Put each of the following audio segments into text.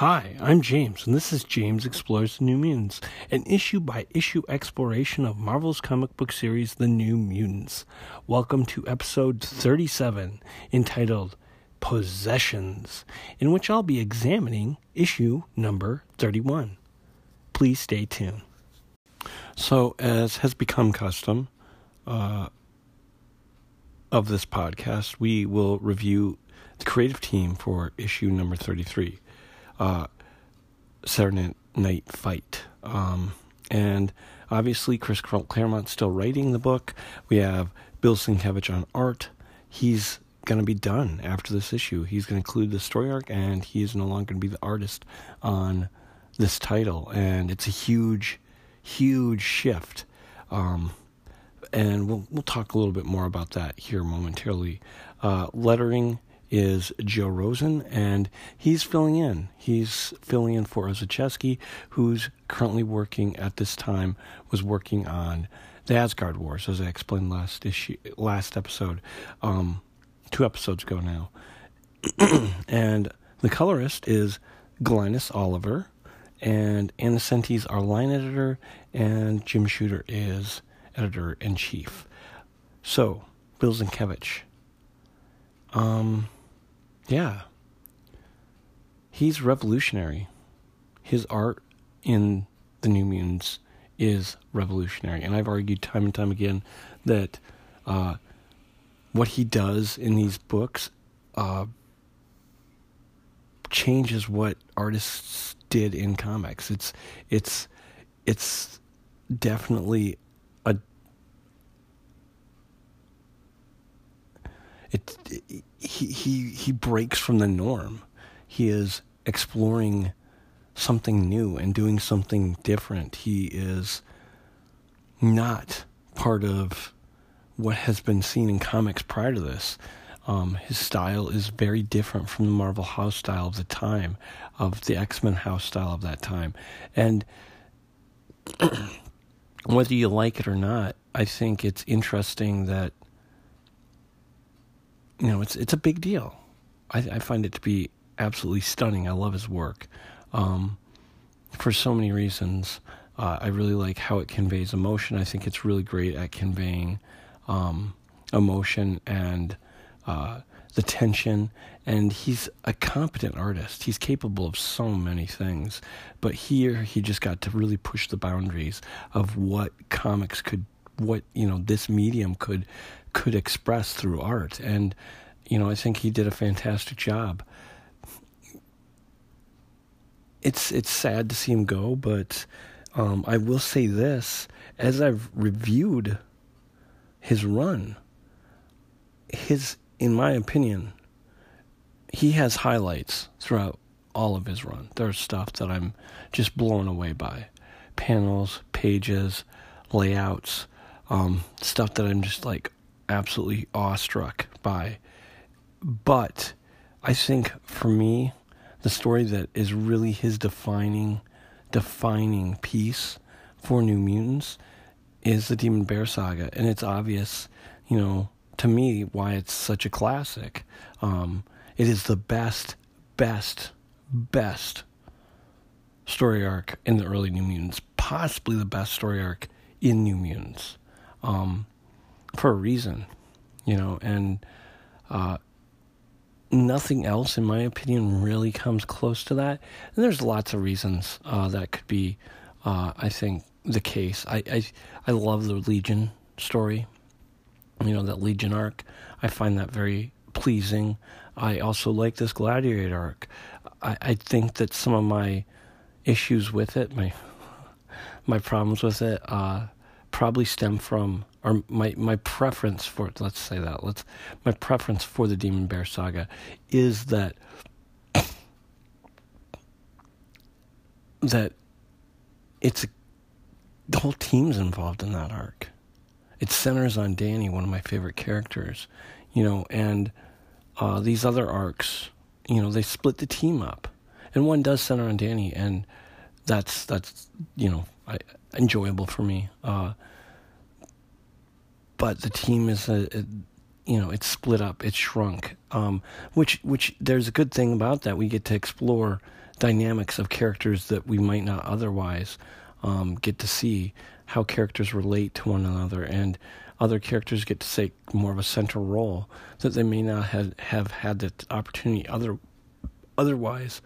Hi, I'm James, and this is James Explores the New Mutants, an issue by issue exploration of Marvel's comic book series The New Mutants. Welcome to episode 37, entitled Possessions, in which I'll be examining issue number 31. Please stay tuned. So, as has become custom uh, of this podcast, we will review the creative team for issue number 33 uh, Saturday Night Fight. Um, and obviously, Chris Claremont's still writing the book. We have Bill Sienkiewicz on art. He's going to be done after this issue. He's going to include the story arc, and he is no longer going to be the artist on this title. And it's a huge, huge shift. Um, and we'll we'll talk a little bit more about that here momentarily. Uh, lettering is Joe Rosen, and he's filling in. He's filling in for Orzechowski, who's currently working at this time, was working on the Asgard Wars, as I explained last issue, last episode, um, two episodes ago now. and the colorist is Glynis Oliver, and Ann Nocenti our line editor, and Jim Shooter is editor in chief. So, Bill Sienkiewicz. Um, yeah. He's revolutionary. His art in the New Mutants is revolutionary. And I've argued time and time again that uh, what he does in these books uh, changes what artists did in comics. It's it's it's definitely it, it, he he he breaks from the norm. He is exploring something new and doing something different. He is not part of what has been seen in comics prior to this. Um, his style is very different from the Marvel house style of the time, of the X Men house style of that time. And whether you like it or not, I think it's interesting that you know, it's it's a big deal. I, I find it to be absolutely stunning. I love his work um, for so many reasons. Uh, I really like how it conveys emotion. I think it's really great at conveying um, emotion and uh, the tension. And he's a competent artist. He's capable of so many things. But here, he just got to really push the boundaries of what comics could, what you know, this medium could could express through art. And, you know, I think he did a fantastic job. It's it's sad to see him go, but um, I will say this: as I've reviewed his run, his, in my opinion, he has highlights throughout all of his run. There's stuff that I'm just blown away by, panels, pages, layouts, um, stuff that I'm just like, absolutely awestruck by. But I think for me, the story that is really his defining defining piece for New Mutants is the Demon Bear saga, and it's obvious, you know, to me why it's such a classic. Um, it is the best, best, best story arc in the early New Mutants, possibly the best story arc in New Mutants. Um, for a reason, you know, and uh, nothing else, in my opinion, really comes close to that. And there's lots of reasons uh, that could be, uh, I think, the case. I, I I love the Legion story, you know, that Legion arc. I find that very pleasing. I also like this Gladiator arc. I, I think that some of my issues with it, my my problems with it, uh, probably stem from or my my preference for let's say that let's my preference for the Demon Bear saga is that that it's the whole team's involved in that arc. It centers on Dani, one of my favorite characters, you know, and uh, these other arcs, you know, they split the team up, and one does center on Dani, and that's that's you know I, enjoyable for me. Uh, but the team is a, a, you know, it's split up, it's shrunk. Um, which which there's a good thing about that. We get to explore dynamics of characters that we might not otherwise um, get to see how characters relate to one another and other characters get to take more of a central role that they may not have, have had the opportunity other otherwise.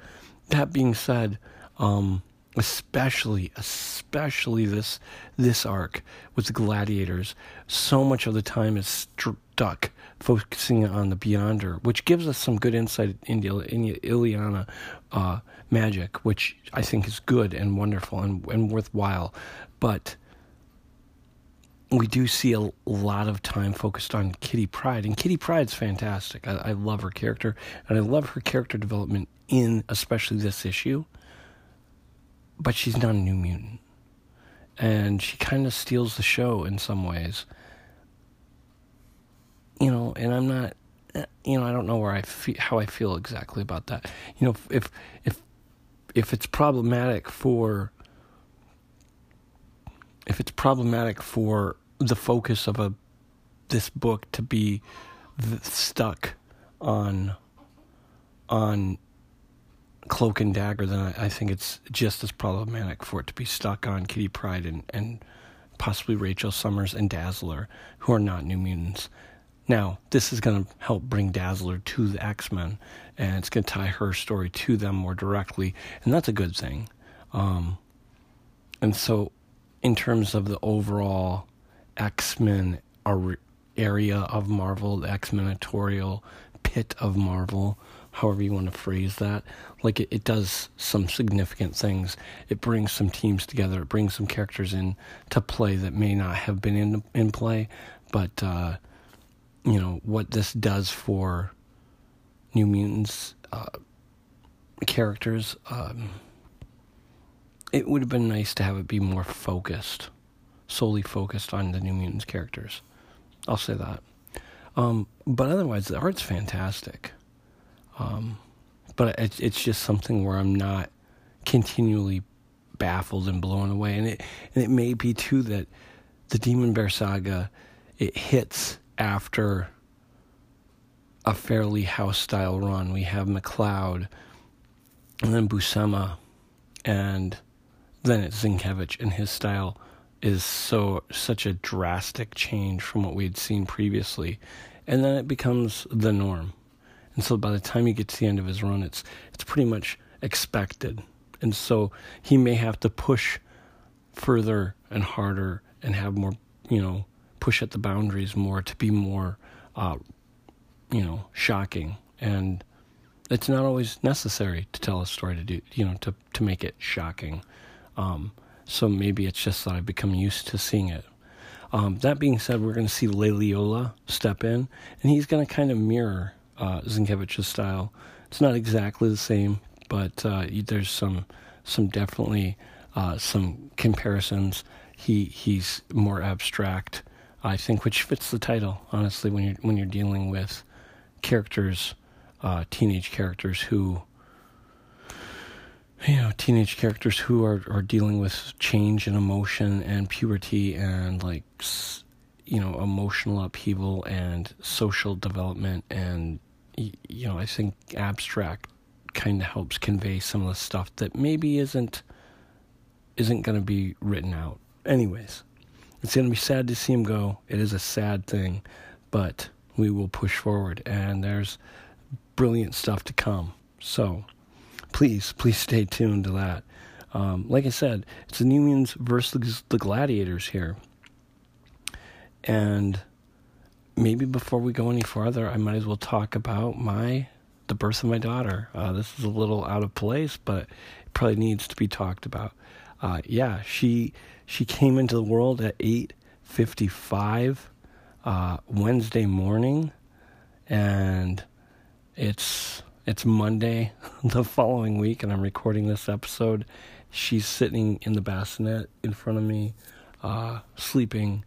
That being said, um, especially especially this this arc with the gladiators, so much of the time is stuck focusing on the Beyonder, which gives us some good insight into, Illyana uh, magic, which I think is good and wonderful and, and worthwhile. But we do see a lot of time focused on Kitty Pryde, and Kitty Pryde's fantastic. I, I love her character, and I love her character development in especially this issue. But she's not a new mutant, and she kind of steals the show in some ways. You know, and I'm not, eh, you know, I don't know where I feel, how I feel exactly about that. You know, if if if it's problematic for if it's problematic for the focus of a this book to be stuck on on cloak and dagger then I, I, think it's just as problematic for it to be stuck on kitty pryde and, and possibly rachel summers and dazzler who are not new mutants. Now this is going to help bring dazzler to the x-men and it's going to tie her story to them more directly and that's a good thing. Um, and so in terms of the overall X Men area of Marvel, the X Men pit of Marvel, however you want to phrase that. Like it, it does some significant things. It brings some teams together. It brings some characters in to play that may not have been in in play, but uh, you know what this does for New Mutants uh, characters. Um, it would have been nice to have it be more focused solely focused on the New Mutants characters. I'll say that. Um, but otherwise, the art's fantastic. Um, but it's it's just something where I'm not continually baffled and blown away, and it and it may be too that the Demon Bear saga it hits after a fairly house style run. We have McLeod and then Buscema, and then it's Sienkiewicz in his style is so such a drastic change from what we had seen previously, and then it becomes the norm. And so by the time he gets to the end of his run, it's it's pretty much expected. And so he may have to push further and harder and have more, you know, push at the boundaries more to be more, uh, you know, shocking. And it's not always necessary to tell a story to do, you know, to to make it shocking. Um, so maybe it's just that I've become used to seeing it. Um, that being said, we're going to see Leialoha step in, and he's going to kind of mirror uh, Sienkiewicz's style. It's not exactly the same, but uh, there's some some definitely uh, some comparisons. He he's more abstract, I think, which fits the title. Honestly, when you're when you're dealing with characters, uh, teenage characters who you know teenage characters who are are dealing with change and emotion and puberty and like you know emotional upheaval and social development and you know I think abstract kind of helps convey some of the stuff that maybe isn't isn't going to be written out. Anyways, it's going to be sad to see him go. It is a sad thing, but we will push forward and there's brilliant stuff to come. So, please, please stay tuned to that. Um, like I said, it's the New Mutants versus the Gladiators here. And maybe before we go any farther, I might as well talk about my the birth of my daughter. Uh, this is a little out of place, but it probably needs to be talked about. Uh, yeah, she she came into the world at eight fifty five uh, Wednesday morning, and it's it's Monday the following week, and I'm recording this episode. She's sitting in the bassinet in front of me, uh, sleeping,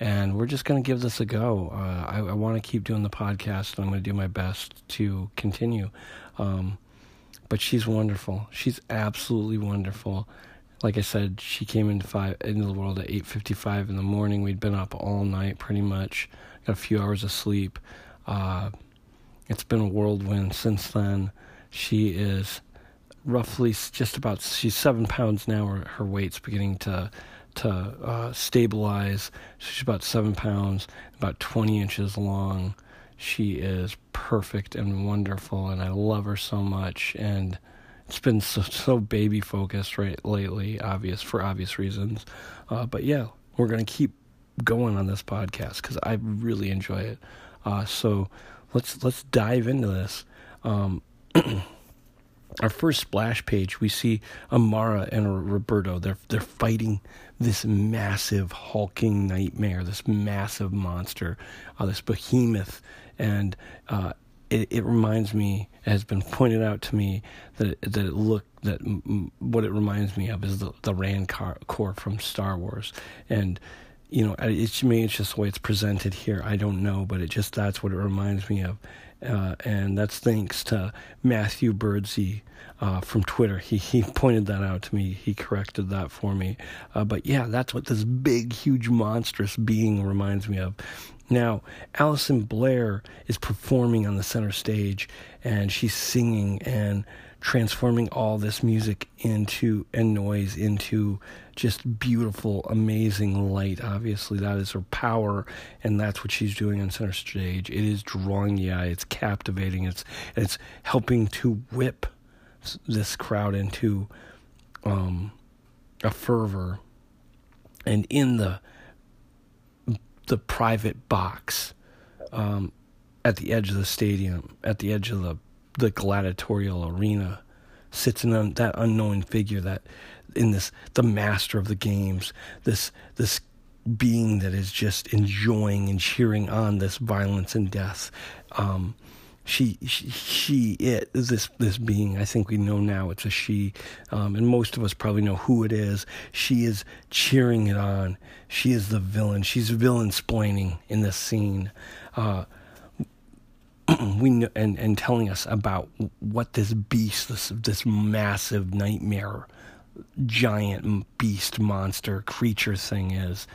and we're just going to give this a go. Uh, I, I want to keep doing the podcast, and I'm going to do my best to continue. Um, but she's wonderful. She's absolutely wonderful. like I said, she came into five into the world at 8:55 in the morning. We'd been up all night, pretty much, got a few hours of sleep. Uh, it's been a whirlwind since then. She is roughly just about she's seven pounds now. Her, her weight's beginning to to uh, stabilize. She's about seven pounds, about 20 inches long. She is perfect and wonderful, and I love her so much. And it's been so, so baby focused right lately, obvious for obvious reasons. Uh, but yeah, we're gonna keep going on this podcast because I really enjoy it. Uh, so let's let's dive into this. Um, our first splash page, we see Amara and Roberto. They're they're fighting this massive hulking nightmare, this massive monster, uh, this behemoth, and uh, it, it, reminds me, has been pointed out to me that that it look that m- what it reminds me of is the the Rancor from Star Wars, and you know, it's maybe it's just the way it's presented here. I don't know, but it just that's what it reminds me of, uh, and that's thanks to Matthew Birdsey uh, from Twitter. He he pointed that out to me. He corrected that for me. Uh, but yeah, that's what this big, huge, monstrous being reminds me of. Now, Alison Blair is performing on the center stage, and she's singing and transforming all this music into and noise into just beautiful, amazing light. Obviously, that is her power, and that's what she's doing on center stage. It is drawing the eye. It's captivating. It's it's helping to whip this crowd into um, a fervor. And in the the private box um, at the edge of the stadium, at the edge of the the gladiatorial arena sits in un, that unknown figure that in this the master of the games this this being that is just enjoying and cheering on this violence and death um, she, she, she, it, this, this being, I think we know now it's a she, um, and most of us probably know who it is. She is cheering it on. She is the villain. She's villain splaining in this scene. Uh, we and and telling us about what this beast, this this massive nightmare, giant beast monster creature thing is,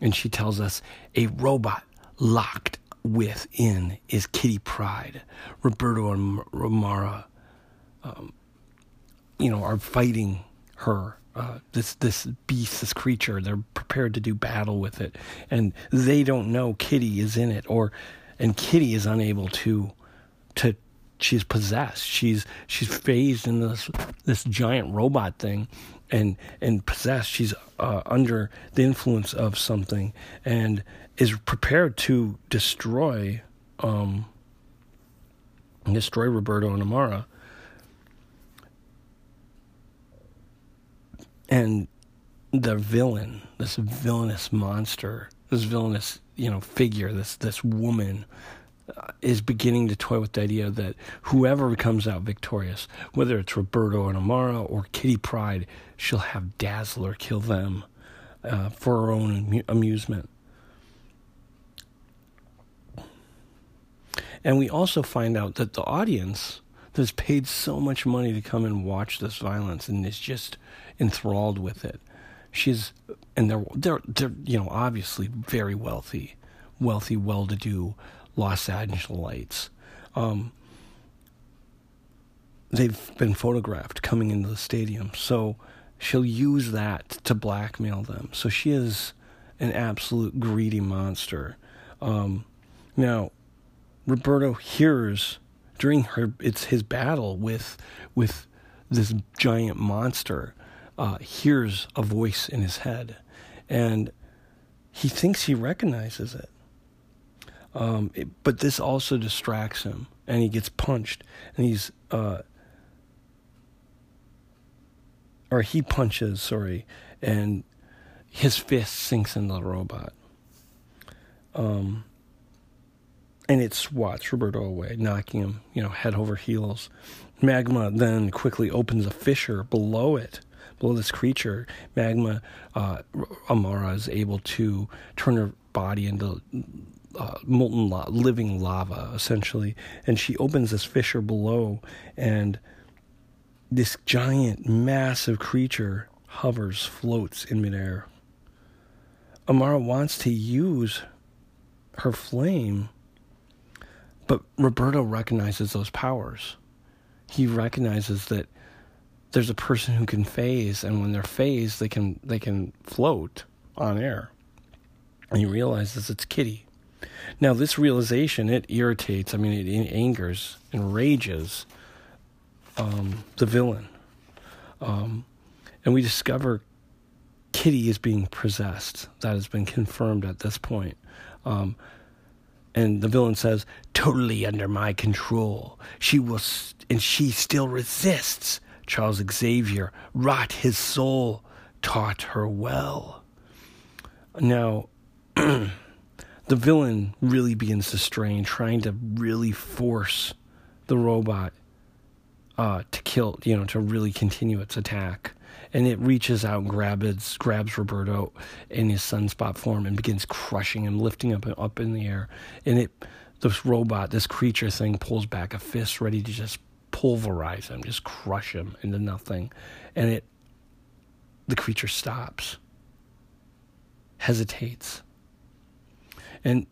and she tells us a robot locked within is Kitty Pryde, Roberto and Amara, um, you know, are fighting her. Uh, this this beast, this creature, they're prepared to do battle with it, and they don't know Kitty is in it, or and Kitty is unable to to she's possessed. She's she's phased in this this giant robot thing, and and possessed. She's uh, under the influence of something, and is prepared to destroy um, destroy Roberto and Amara. And the villain, this villainous monster, this villainous, you know, figure, this this woman uh, is beginning to toy with the idea that whoever comes out victorious, whether it's Roberto and Amara or Kitty Pryde, she'll have Dazzler kill them uh, for her own amusement. And we also find out that the audience has paid so much money to come and watch this violence and is just enthralled with it. She's and they're they're they're you know obviously very wealthy, wealthy, well-to-do Los Angelites. Um, they've been photographed coming into the stadium, so she'll use that to blackmail them. So she is an absolute greedy monster. Um, now, Roberto hears during her it's his battle with with this giant monster uh, hears a voice in his head and he thinks he recognizes it. Um, it but this also distracts him and he gets punched and he's uh, or he punches sorry and his fist sinks into the robot um, and it swats Roberto away, knocking him, you know, head over heels. Magma then quickly opens a fissure below it, below this creature. Magma, uh, Amara is able to turn her body into uh, molten la- living lava, essentially, and she opens this fissure below, and this giant, massive creature hovers, floats in midair. Amara wants to use her flame, but Roberto recognizes those powers. He recognizes that there's a person who can phase, and when they're phased, they can they can float on air. And he realizes it's Kitty. Now, this realization it irritates. I mean, it, it angers, enrages um, the villain, um, and we discover Kitty is being possessed. That has been confirmed at this point. Um, and the villain says, "Totally under my control. She will, st- and she still resists." Charles Xavier wrought his soul, taught her well. Now, the villain really begins to strain, trying to really force the robot uh, to kill, you know, to really continue its attack. And it reaches out and grabs grabs Roberto in his sunspot form and begins crushing him, lifting him up in the air. And it, this robot, this creature thing, pulls back a fist, ready to just pulverize him, just crush him into nothing. And it, the creature stops, hesitates. And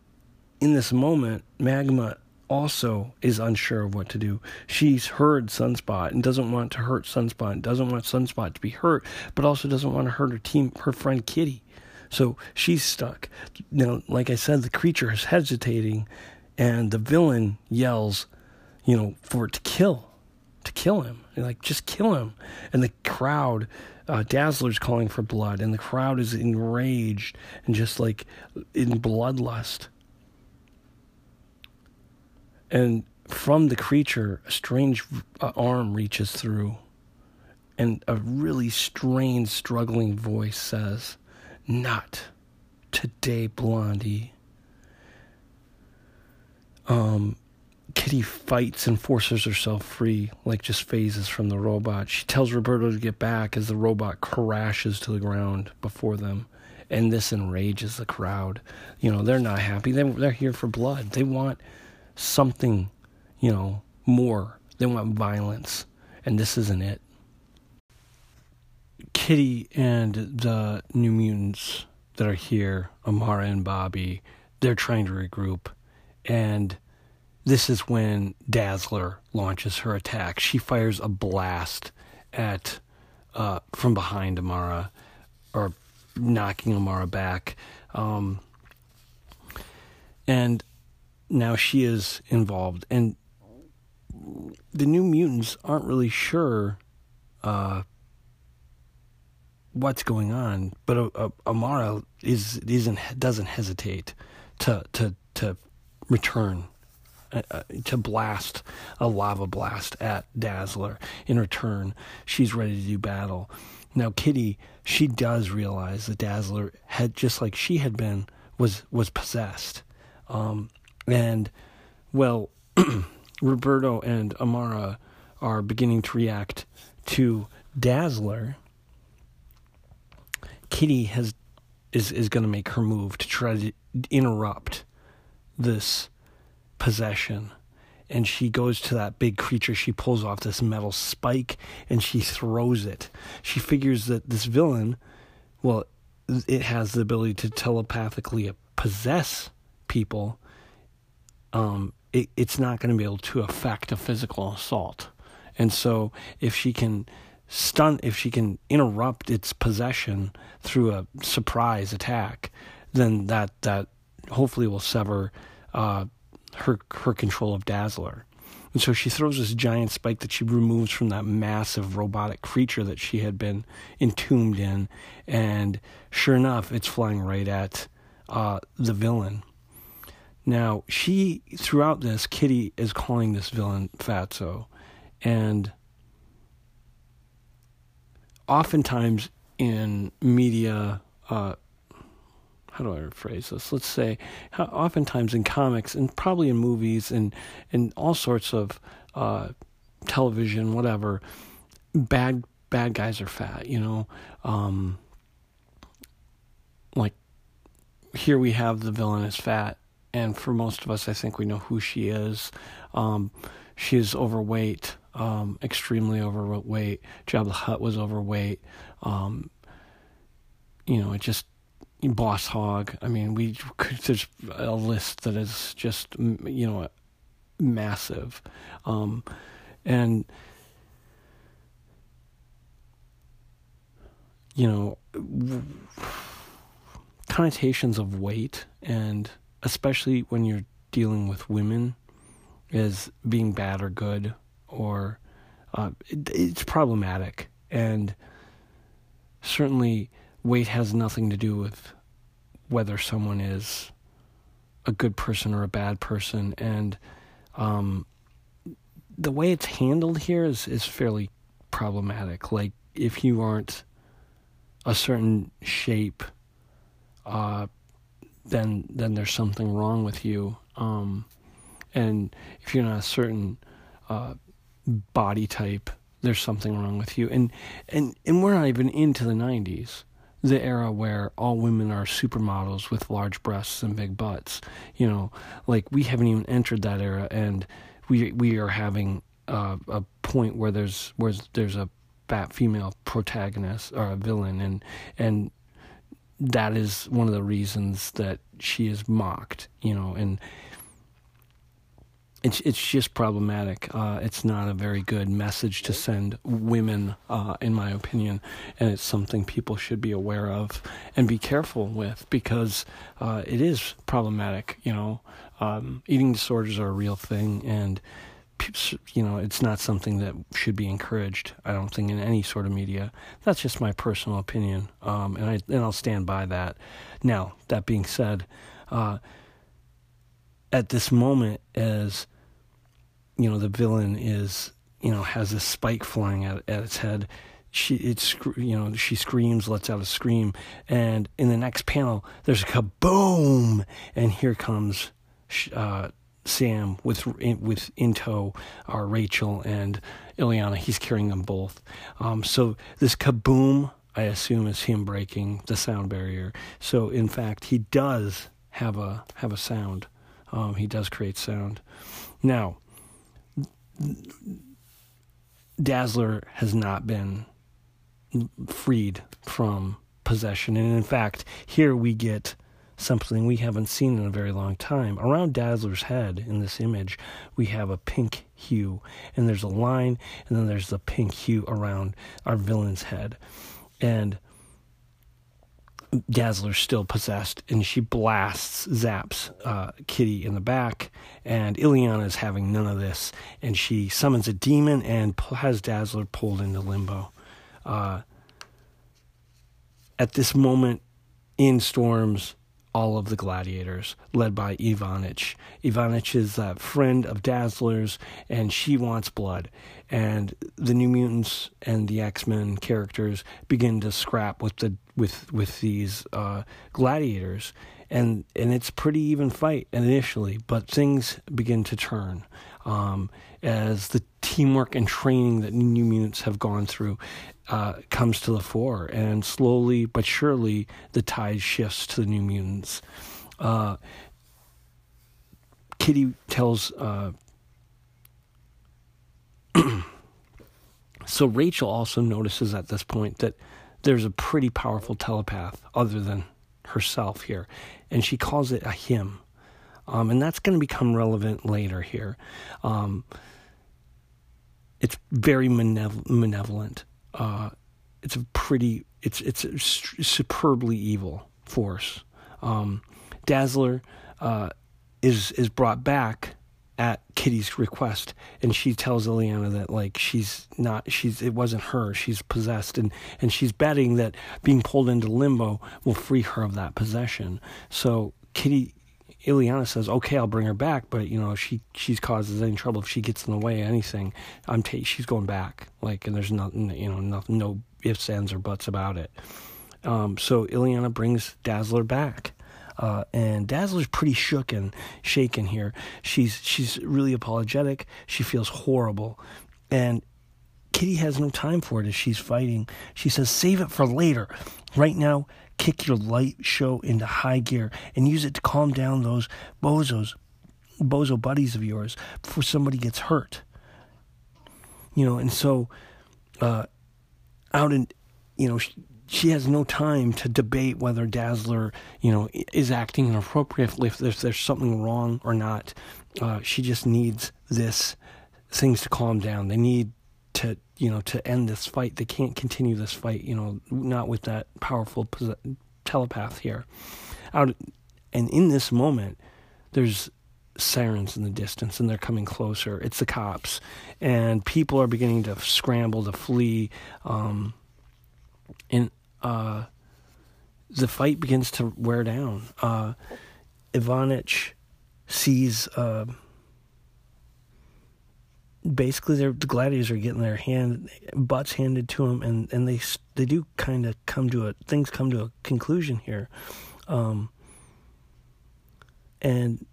in this moment, Magma also is unsure of what to do. She's heard Sunspot and doesn't want to hurt Sunspot, and doesn't want Sunspot to be hurt, but also doesn't want to hurt her team, her friend Kitty. So she's stuck. Now, like I said, the creature is hesitating, and the villain yells, you know, for it to kill, to kill him. And like, just kill him. And the crowd, uh, Dazzler's calling for blood, and the crowd is enraged and just like in bloodlust. And from the creature, a strange uh, arm reaches through, and a really strange, struggling voice says, Not today, Blondie. Um, Kitty fights and forces herself free, like just phases from the robot. She tells Roberto to get back as the robot crashes to the ground before them. And this enrages the crowd. You know, they're not happy. They, they're here for blood. They want something, you know, more. They want violence. And this isn't it. Kitty and the New Mutants that are here, Amara and Bobby, they're trying to regroup. And this is when Dazzler launches her attack. She fires a blast at uh, from behind Amara, or knocking Amara back. Um, and now she is involved, and the New Mutants aren't really sure uh, what's going on. But uh, uh, Amara is isn't doesn't hesitate to to to return uh, to blast a lava blast at Dazzler. In return, she's ready to do battle. Now, Kitty, she does realize that Dazzler had just like she had been was was possessed, um, and well, Roberto and Amara are beginning to react to Dazzler. Kitty has is is going to make her move to try to interrupt this possession. And she goes to that big creature. She pulls off this metal spike and she throws it. She figures that this villain, well, it has the ability to telepathically possess people. Um, it, it's not going to be able to affect a physical assault. And so, if she can stun, if she can interrupt its possession through a surprise attack, then that that hopefully will sever uh, her her control of Dazzler. And so she throws this giant spike that she removes from that massive robotic creature that she had been entombed in, and sure enough, it's flying right at uh, the villain. Now, she throughout this, Kitty is calling this villain Fatso, and oftentimes in media, uh, how do I rephrase this? Let's say, how, oftentimes in comics and probably in movies and and all sorts of uh, television, whatever, bad bad guys are fat. You know, um, like here we have the villain is fat, and for most of us, I think we know who she is. Um, she is overweight. um, extremely overweight. Jabba the Hutt was overweight. Um, you know, it just Boss Hog. I mean, we there's a list that is just you know massive, um, and you know connotations of weight and especially when you're dealing with women as being bad or good or uh, it, it's problematic and certainly weight has nothing to do with whether someone is a good person or a bad person. And um, the way it's handled here is, is fairly problematic. Like if you aren't a certain shape uh, then then there's something wrong with you. Um, and if you're not a certain uh, body type, there's something wrong with you. And and and we're not even into the 90s, the era where all women are supermodels with large breasts and big butts. You know, like we haven't even entered that era, and we we are having a point where there's where there's a fat female protagonist or a villain, and and that is one of the reasons that she is mocked. You know, and it's it's just problematic. Uh, it's not a very good message to send women, uh, in my opinion, and it's something people should be aware of and be careful with because uh, it is problematic. You know, um, eating disorders are a real thing, and you know it's not something that should be encouraged. I don't think in any sort of media. That's just my personal opinion, um, and I and I'll stand by that. Now that being said uh, at this moment as you know the villain is you know has a spike flying at, at its head. She it's you know she screams lets out a scream and in the next panel there's a kaboom! And here comes uh, Sam with with in tow are Rachel and Illyana he's carrying them both. Um, so this kaboom I assume is him breaking the sound barrier. So in fact he does have a have a sound um, he does create sound. Now, Dazzler has not been freed from possession. And in fact, here we get something we haven't seen in a very long time. Around Dazzler's head in this image, we have a pink hue, and there's a line, and then there's the pink hue around our villain's head. And Dazzler's still possessed, and she blasts, zaps uh, Kitty in the back, and Illyana is having none of this, and she summons a demon and has Dazzler pulled into limbo. Uh, at this moment, in storms all of the gladiators, led by Ivanich. Ivanich is a friend of Dazzler's, and she wants blood. And the New Mutants and the X Men characters begin to scrap with the with with these uh, gladiators, and and it's pretty even fight initially, but things begin to turn um, as the teamwork and training that New Mutants have gone through uh, comes to the fore, and slowly but surely the tide shifts to the New Mutants. Uh, Kitty tells. Uh, so Rachel also notices at this point that there's a pretty powerful telepath other than herself here, and she calls it a him. Um, and that's going to become relevant later here. Um, it's very malevolent uh, it's a pretty it's it's a superbly evil force. Um, Dazzler uh, is is brought back at Kitty's request, and she tells Illyana that like she's not she's it wasn't her she's possessed, and and she's betting that being pulled into limbo will free her of that possession. So Kitty Illyana says, "Okay, I'll bring her back, but you know, she she's causes any trouble if she gets in the way of anything. I'm ta- she's going back. Like, and there's nothing, you know, nothing, no ifs, ands, or buts about it. Um, so Illyana brings Dazzler back." Uh, and Dazzler's pretty shook and shaken here. She's she's really apologetic. She feels horrible, and Kitty has no time for it as she's fighting. She says, "Save it for later. Right now, kick your light show into high gear and use it to calm down those bozos, bozo buddies of yours before somebody gets hurt. you know, and so uh, out in, you know, she, she has no time to debate whether Dazzler, you know, is acting inappropriately, if there's, there's something wrong or not. Uh, she just needs this things to calm down. They need to, you know, to end this fight. They can't continue this fight, you know, not with that powerful telepath here. Out, and in this moment, there's sirens in the distance and they're coming closer. It's the cops, and people are beginning to scramble to flee. Um, and uh, the fight begins to wear down. Uh, Ivanich sees. Uh, basically, the gladiators are getting their hand butts handed to them, and, and they they do kind of come to a things come to a conclusion here, um, and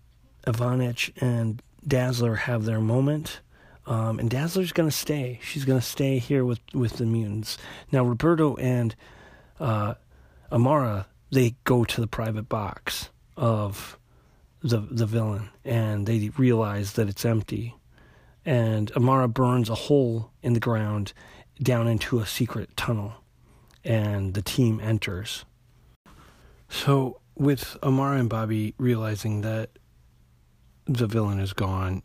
Ivanich and Dazzler have their moment. Um, and Dazzler's going to stay. She's going to stay here with, with the mutants. Now, Roberto and uh, Amara, they go to the private box of the the villain, and they realize that it's empty. And Amara burns a hole in the ground down into a secret tunnel, and the team enters. So, with Amara and Bobby realizing that the villain is gone,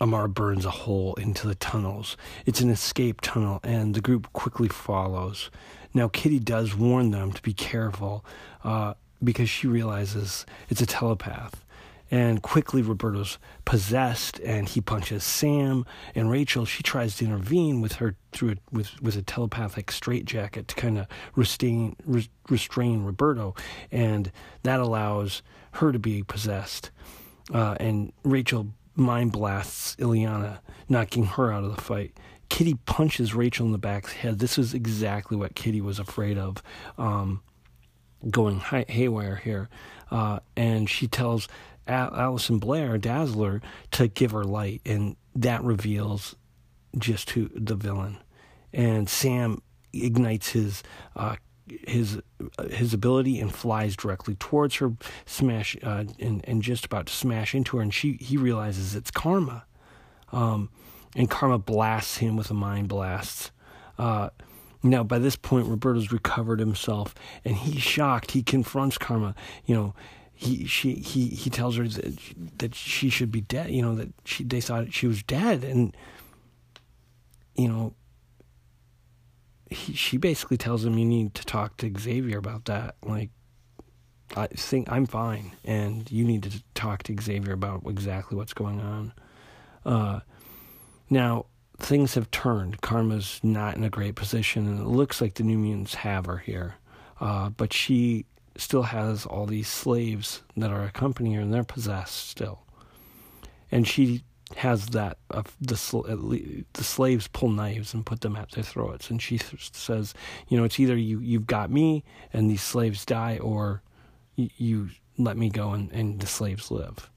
Amara burns a hole into the tunnels. It's an escape tunnel, and the group quickly follows. Now, Kitty does warn them to be careful uh, because she realizes it's a telepath. And quickly, Roberto's possessed, and he punches Sam and Rachel. She tries to intervene with her through a, with with a telepathic straitjacket to kind of restrain re, restrain Roberto, and that allows her to be possessed. Uh, and Rachel mind blasts Illyana, knocking her out of the fight. Kitty punches Rachel in the back head. This is exactly what Kitty was afraid of, um, going hay- haywire here. Uh, and she tells Al- Alison Blair, Dazzler, to give her light, and that reveals just who the villain. And Sam ignites his uh, his his ability and flies directly towards her, smash uh, and and just about to smash into her, and she he realizes it's Karma. Um, and Karma blasts him with a mind blast. Uh, now, by this point, Roberto's recovered himself, and he's shocked. He confronts Karma. You know, he she he he tells her that that she should be dead. You know that she they thought she was dead, and you know. He, she basically tells him you need to talk to Xavier about that. Like, I think I'm fine, and you need to talk to Xavier about exactly what's going on. Uh, now, things have turned. Karma's not in a great position, and it looks like the New Mutants have her here. Uh, but she still has all these slaves that are accompanying her, and they're possessed still. And she has that the the slaves pull knives and put them at their throats, and she says, you know, it's either you you've got me and these slaves die, or you, let me go and, and the slaves live.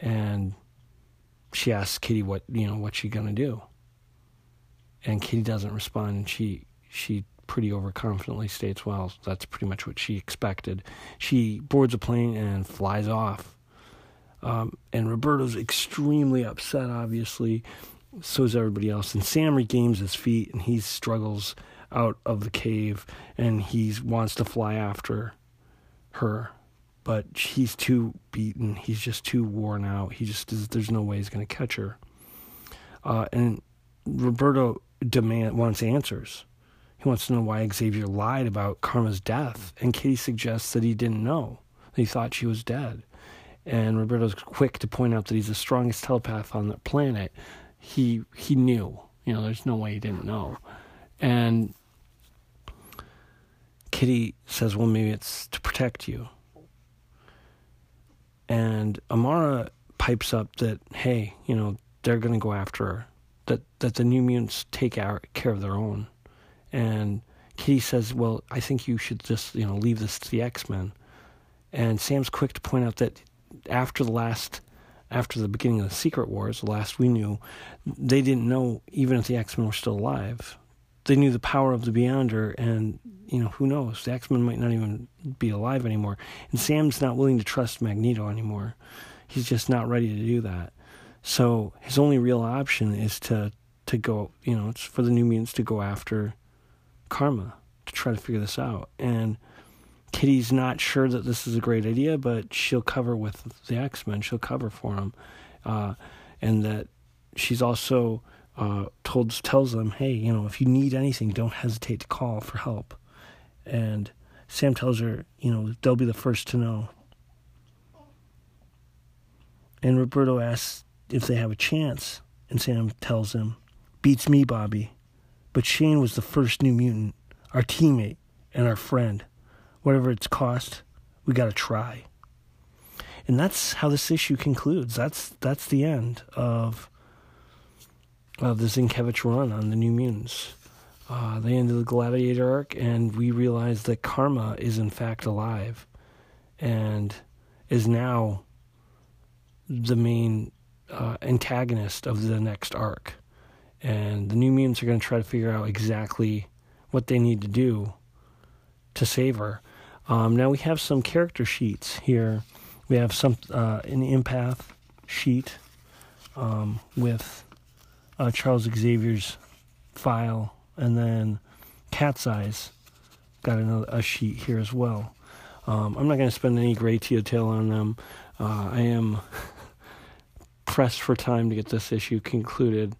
And she asks Kitty what you know what's she gonna do, and Kitty doesn't respond. And she she pretty overconfidently states, "Well, that's pretty much what she expected." She boards a plane and flies off. Um, and Roberto's extremely upset, obviously. So is everybody else. And Sam regains his feet and he struggles out of the cave and he wants to fly after her but he's too beaten. He's just too worn out. He just there's no way he's going to catch her. Uh, and Roberto demand wants answers. He wants to know why Xavier lied about Karma's death, and Kitty suggests that he didn't know. That He thought she was dead. And Roberto's quick to point out that he's the strongest telepath on the planet. He he knew. You know, there's no way he didn't know. And Kitty says, "Well, maybe it's to protect you." And Amara pipes up that, hey, you know, they're going to go after her, that, that the New Mutants take care of their own. And Kitty says, well, I think you should just, you know, leave this to the X Men. And Sam's quick to point out that after the last, after the beginning of the Secret Wars, the last we knew, they didn't know even if the X Men were still alive they knew the power of the Beyonder, and you know who knows, the X Men might not even be alive anymore. And Sam's not willing to trust Magneto anymore. He's just not ready to do that. So his only real option is to to go, you know, it's for the New Mutants to go after Karma to try to figure this out. And Kitty's not sure that this is a great idea, but she'll cover with the X Men. She'll cover for them, uh, and that she's also uh, told tells them, hey, you know, if you need anything, don't hesitate to call for help. And Sam tells her, you know, they'll be the first to know. And Roberto asks if they have a chance, and Sam tells him, beats me, Bobby. But Shane was the first New Mutant, our teammate and our friend. Whatever it's cost, we got to try. And that's how this issue concludes. That's that's the end of of the Sienkiewicz run on the New Mutants. Uh, the end of the Gladiator arc, and we realize that Karma is in fact alive, and is now the main uh, antagonist of the next arc. And the New Mutants are going to try to figure out exactly what they need to do to save her. Um, now we have some character sheets here. We have some uh, an empath sheet um, with uh, Charles Xavier's file, and then Cat's Eyes got another a sheet here as well. Um, I'm not going to spend any great detail on them. Uh, I am pressed for time to get this issue concluded.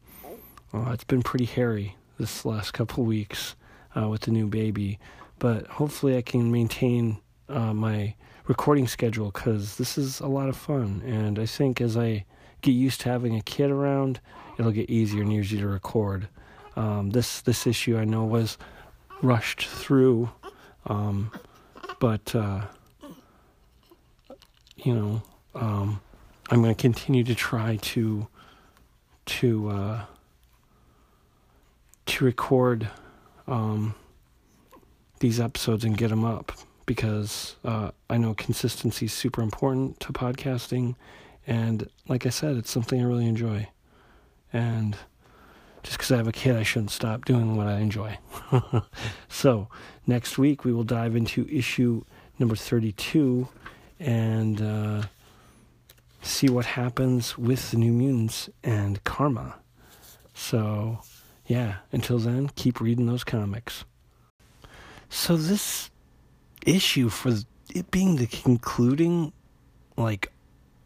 Uh, it's been pretty hairy this last couple weeks uh, with the new baby, but hopefully I can maintain uh, my recording schedule because this is a lot of fun. And I think as I get used to having a kid around, it'll get easier and easier to record. Um, this this issue I know was rushed through, um, but uh, you know um, I'm going to continue to try to to uh, to record um, these episodes and get them up because uh, I know consistency is super important to podcasting, and like I said, it's something I really enjoy. And just because I have a kid, I shouldn't stop doing what I enjoy. so, next week we will dive into issue number 32 and uh, see what happens with the New Mutants and Karma. So, yeah, until then, keep reading those comics. So, this issue for it being the concluding, like,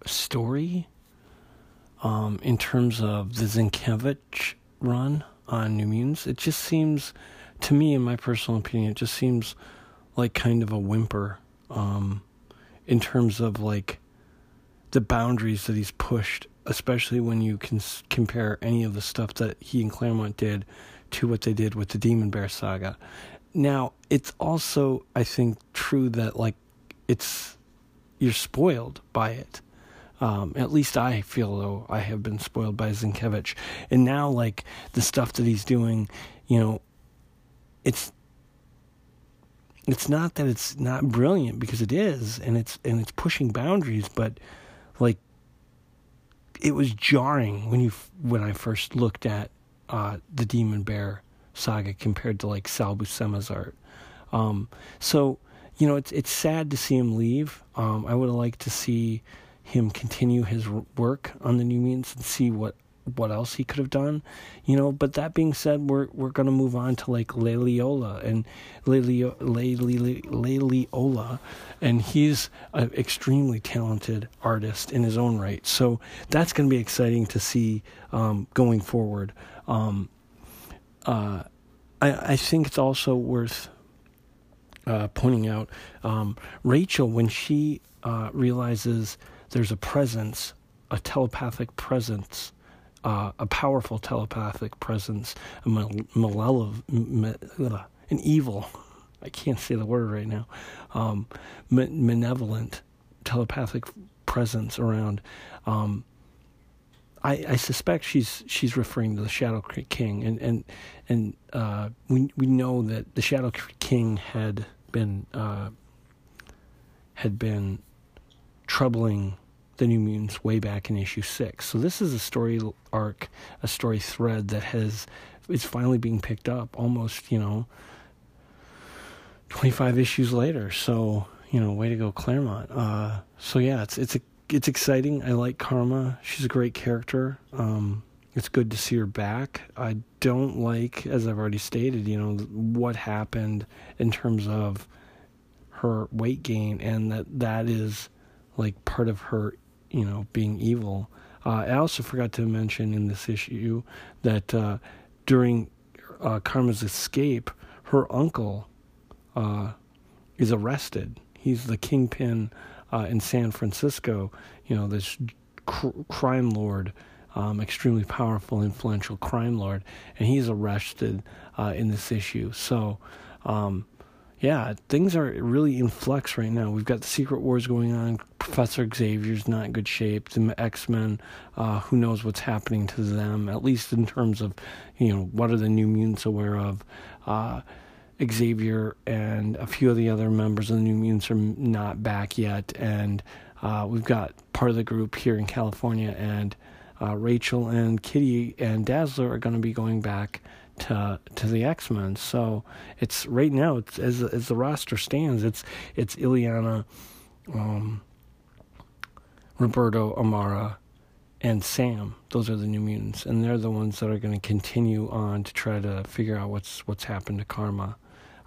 story um, in terms of the Sienkiewicz run on New Mutants, it just seems, to me, in my personal opinion, it just seems like kind of a whimper um, in terms of like the boundaries that he's pushed, especially when you can compare any of the stuff that he and Claremont did to what they did with the Demon Bear saga. Now, it's also, I think, true that like it's you're spoiled by it. Um, at least I feel though I have been spoiled by Sienkiewicz, and now like the stuff that he's doing, you know, it's it's not that it's not brilliant because it is, and it's and it's pushing boundaries, but like it was jarring when you when I first looked at uh, the Demon Bear saga compared to like Sal Buscema's art. Um, so you know, it's it's sad to see him leave. Um, I would have liked to see him continue his work on the New Mutants and see what what else he could have done, you know. But that being said, we're we're gonna move on to like Leialoha and Leialoha, and he's an extremely talented artist in his own right. So that's gonna be exciting to see um, going forward. Um, uh, I I think it's also worth uh, pointing out um, Rachel when she uh, realizes there's a presence, a telepathic presence, uh, a powerful telepathic presence, a malevolent, an evil. I can't say the word right now. Um, malevolent telepathic presence around. Um, I, I, suspect she's she's referring to the Shadow King, and and and uh, we we know that the Shadow King had been uh, had been troubling the New Mutants way back in issue six. So this is a story arc, a story thread that has is finally being picked up almost, you know, twenty five issues later. So, you know, way to go Claremont. Uh, so yeah, it's it's a it's exciting. I like Karma. She's a great character. Um, it's good to see her back. I don't like, as I've already stated, you know, what happened in terms of her weight gain, and that that is like part of her, you know, being evil. Uh, I also forgot to mention in this issue that uh, during uh, Karma's escape, her uncle uh, is arrested. He's the kingpin uh, in San Francisco. You know, this cr- crime lord, um, extremely powerful, influential crime lord, and he's arrested uh, in this issue. So. Um, yeah, things are really in flux right now. We've got the Secret Wars going on. Professor Xavier's not in good shape. The X Men, uh, who knows what's happening to them? At least in terms of, you know, what are the New Mutants aware of? Uh, Xavier and a few of the other members of the New Mutants are not back yet, and uh, we've got part of the group here in California, and uh, Rachel and Kitty and Dazzler are going to be going back to to the X Men. So it's right now, it's as as the roster stands, it's it's Illyana, um, Roberto Amara, and Sam. Those are the New Mutants, and they're the ones that are going to continue on to try to figure out what's what's happened to Karma.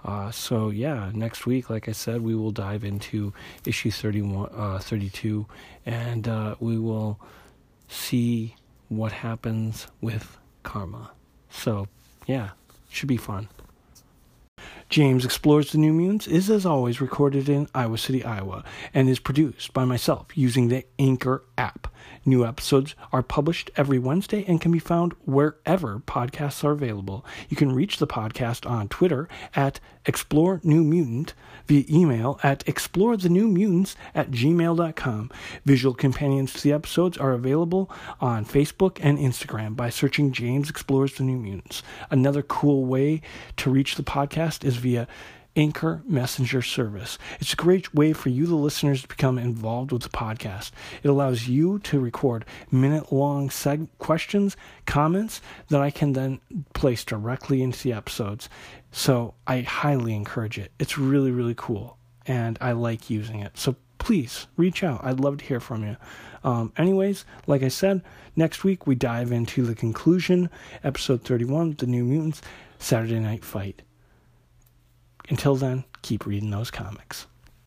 Uh, so yeah, next week, like I said, we will dive into issue 31, uh, 32, and uh, we will see what happens with Karma. So yeah, should be fun. James Explores the New Mutants is, as always, recorded in Iowa City, Iowa, and is produced by myself using the Anchor app. New episodes are published every Wednesday and can be found wherever podcasts are available. You can reach the podcast on Twitter at Explore New Mutant, via email at explorethenewmutants at gmail.com. Visual companions to the episodes are available on Facebook and Instagram by searching James Explores the New Mutants. Another cool way to reach the podcast is via Anchor Messenger service. It's a great way for you, the listeners, to become involved with the podcast. It allows you to record minute long seg- questions, comments that I can then place directly into the episodes. So I highly encourage it. It's really, really cool, and I like using it. So please reach out. I'd love to hear from you. Um, anyways, like I said, next week we dive into the conclusion, episode 31, The New Mutants, Saturday Night Fight. Until then, keep reading those comics.